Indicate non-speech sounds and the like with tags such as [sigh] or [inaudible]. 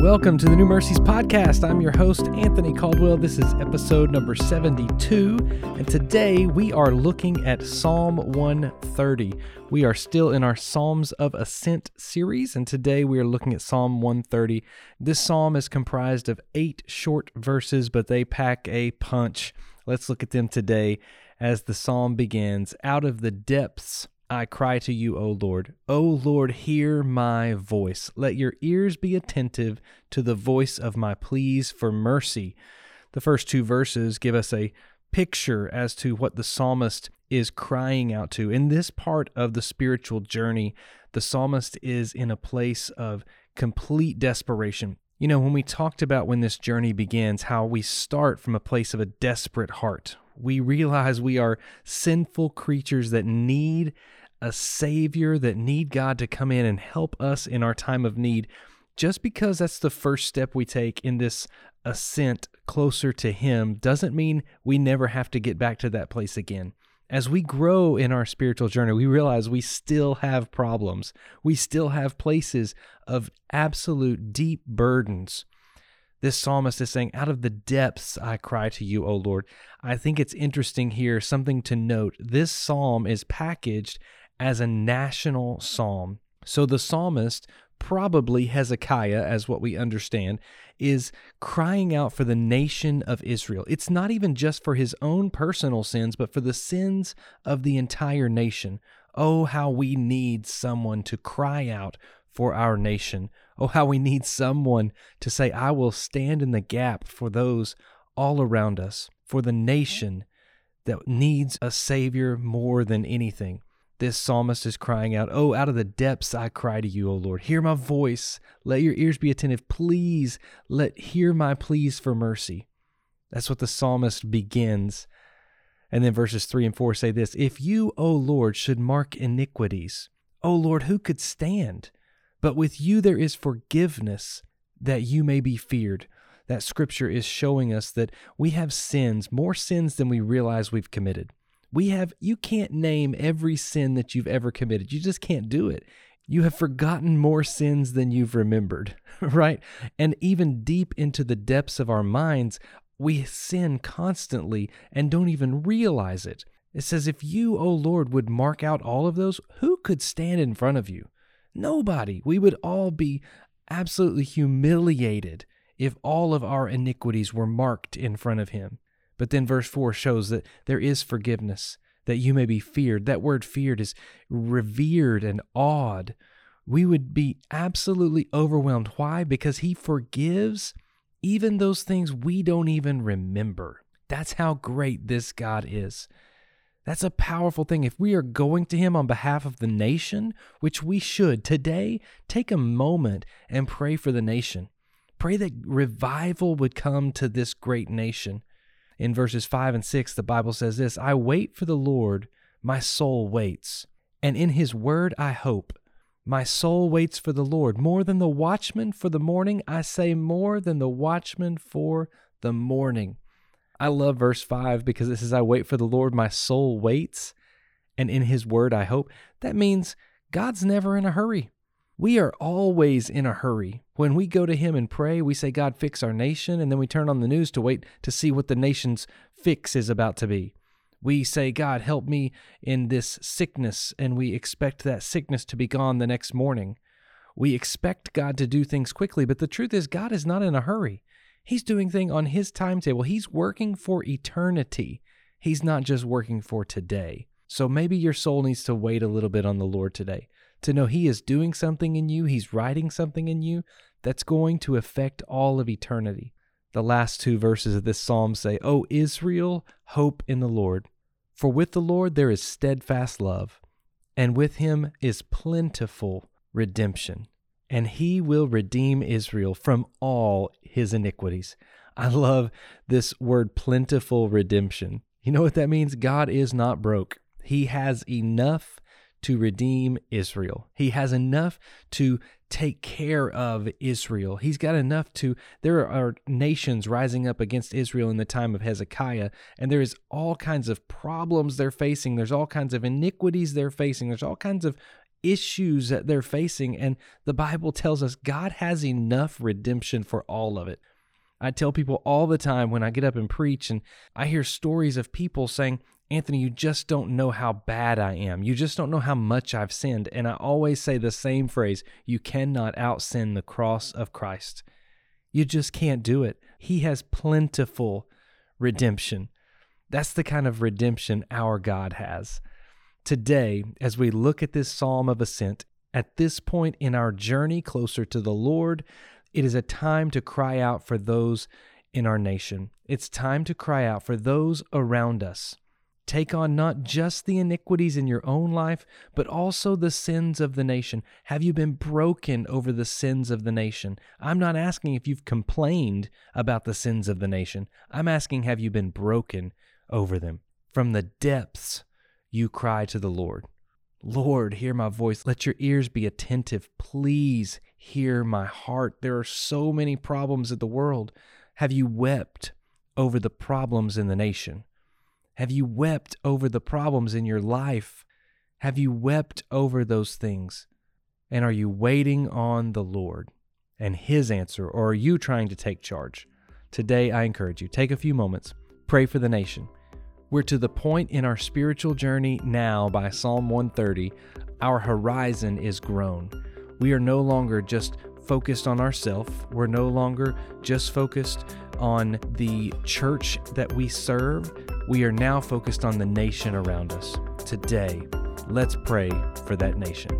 Welcome to the New Mercies Podcast. I'm your host, Anthony Caldwell. This is episode number 72. And today we are looking at Psalm 130. We are still in our Psalms of Ascent series, and today we are looking at Psalm 130. This psalm is comprised of eight short verses, but they pack a punch. Let's look at them today as the psalm begins Out of the depths I cry to you, O Lord. O Lord, hear my voice. Let your ears be attentive to the voice of my pleas for mercy. The first two verses give us a picture as to what the psalmist is crying out to. In this part of the spiritual journey, the psalmist is in a place of complete desperation. You know, when we talked about when this journey begins, how we start from a place of a desperate heart. We realize we are sinful creatures that need a Savior, that need God to come in and help us in our time of need. Just because that's the first step we take in this ascent closer to Him doesn't mean we never have to get back to that place again. As we grow in our spiritual journey, we realize we still have problems. We still have places of absolute deep burdens. This psalmist is saying, Out of the depths I cry to you, O Lord. I think it's interesting here, something to note. This psalm is packaged as a national psalm. So the psalmist, probably Hezekiah, as what we understand, is crying out for the nation of Israel. It's not even just for his own personal sins, but for the sins of the entire nation. Oh, how we need someone to cry out for our nation. Oh, how we need someone to say, I will stand in the gap for those all around us, for the nation that needs a Savior more than anything. This psalmist is crying out, Oh, out of the depths I cry to you, O Lord. Hear my voice. Let your ears be attentive. Please let hear my pleas for mercy. That's what the psalmist begins. And then verses 3 and 4 say this If you, O Lord, should mark iniquities, O Lord, who could stand? But with you there is forgiveness that you may be feared. That scripture is showing us that we have sins, more sins than we realize we've committed. We have, you can't name every sin that you've ever committed. You just can't do it. You have forgotten more sins than you've remembered, [laughs] right? And even deep into the depths of our minds, we sin constantly and don't even realize it. It says, If you, O Lord, would mark out all of those, who could stand in front of you? Nobody. We would all be absolutely humiliated if all of our iniquities were marked in front of him. But then verse 4 shows that there is forgiveness, that you may be feared. That word feared is revered and awed. We would be absolutely overwhelmed. Why? Because he forgives even those things we don't even remember. That's how great this God is. That's a powerful thing. If we are going to Him on behalf of the nation, which we should today, take a moment and pray for the nation. Pray that revival would come to this great nation. In verses 5 and 6, the Bible says this I wait for the Lord, my soul waits, and in his word I hope. My soul waits for the Lord. More than the watchman for the morning, I say more than the watchman for the morning. I love verse 5 because it says, I wait for the Lord, my soul waits, and in his word I hope. That means God's never in a hurry. We are always in a hurry. When we go to Him and pray, we say, God, fix our nation, and then we turn on the news to wait to see what the nation's fix is about to be. We say, God, help me in this sickness, and we expect that sickness to be gone the next morning. We expect God to do things quickly, but the truth is, God is not in a hurry. He's doing things on His timetable. He's working for eternity. He's not just working for today. So maybe your soul needs to wait a little bit on the Lord today to know He is doing something in you, He's writing something in you that's going to affect all of eternity. The last two verses of this psalm say, O Israel, hope in the Lord. For with the Lord there is steadfast love, and with him is plentiful redemption, and he will redeem Israel from all his iniquities. I love this word plentiful redemption. You know what that means? God is not broke. He has enough to redeem Israel. He has enough to take care of Israel. He's got enough to. There are nations rising up against Israel in the time of Hezekiah, and there is all kinds of problems they're facing. There's all kinds of iniquities they're facing. There's all kinds of issues that they're facing. And the Bible tells us God has enough redemption for all of it. I tell people all the time when I get up and preach, and I hear stories of people saying, Anthony, you just don't know how bad I am. You just don't know how much I've sinned. And I always say the same phrase you cannot out sin the cross of Christ. You just can't do it. He has plentiful redemption. That's the kind of redemption our God has. Today, as we look at this psalm of ascent, at this point in our journey closer to the Lord, it is a time to cry out for those in our nation. It's time to cry out for those around us. Take on not just the iniquities in your own life, but also the sins of the nation. Have you been broken over the sins of the nation? I'm not asking if you've complained about the sins of the nation. I'm asking, have you been broken over them? From the depths, you cry to the Lord. Lord, hear my voice. Let your ears be attentive. Please hear my heart. There are so many problems in the world. Have you wept over the problems in the nation? Have you wept over the problems in your life? Have you wept over those things? And are you waiting on the Lord and His answer, or are you trying to take charge? Today, I encourage you take a few moments, pray for the nation. We're to the point in our spiritual journey now by Psalm 130. Our horizon is grown. We are no longer just focused on ourselves. We're no longer just focused on the church that we serve. We are now focused on the nation around us. Today, let's pray for that nation.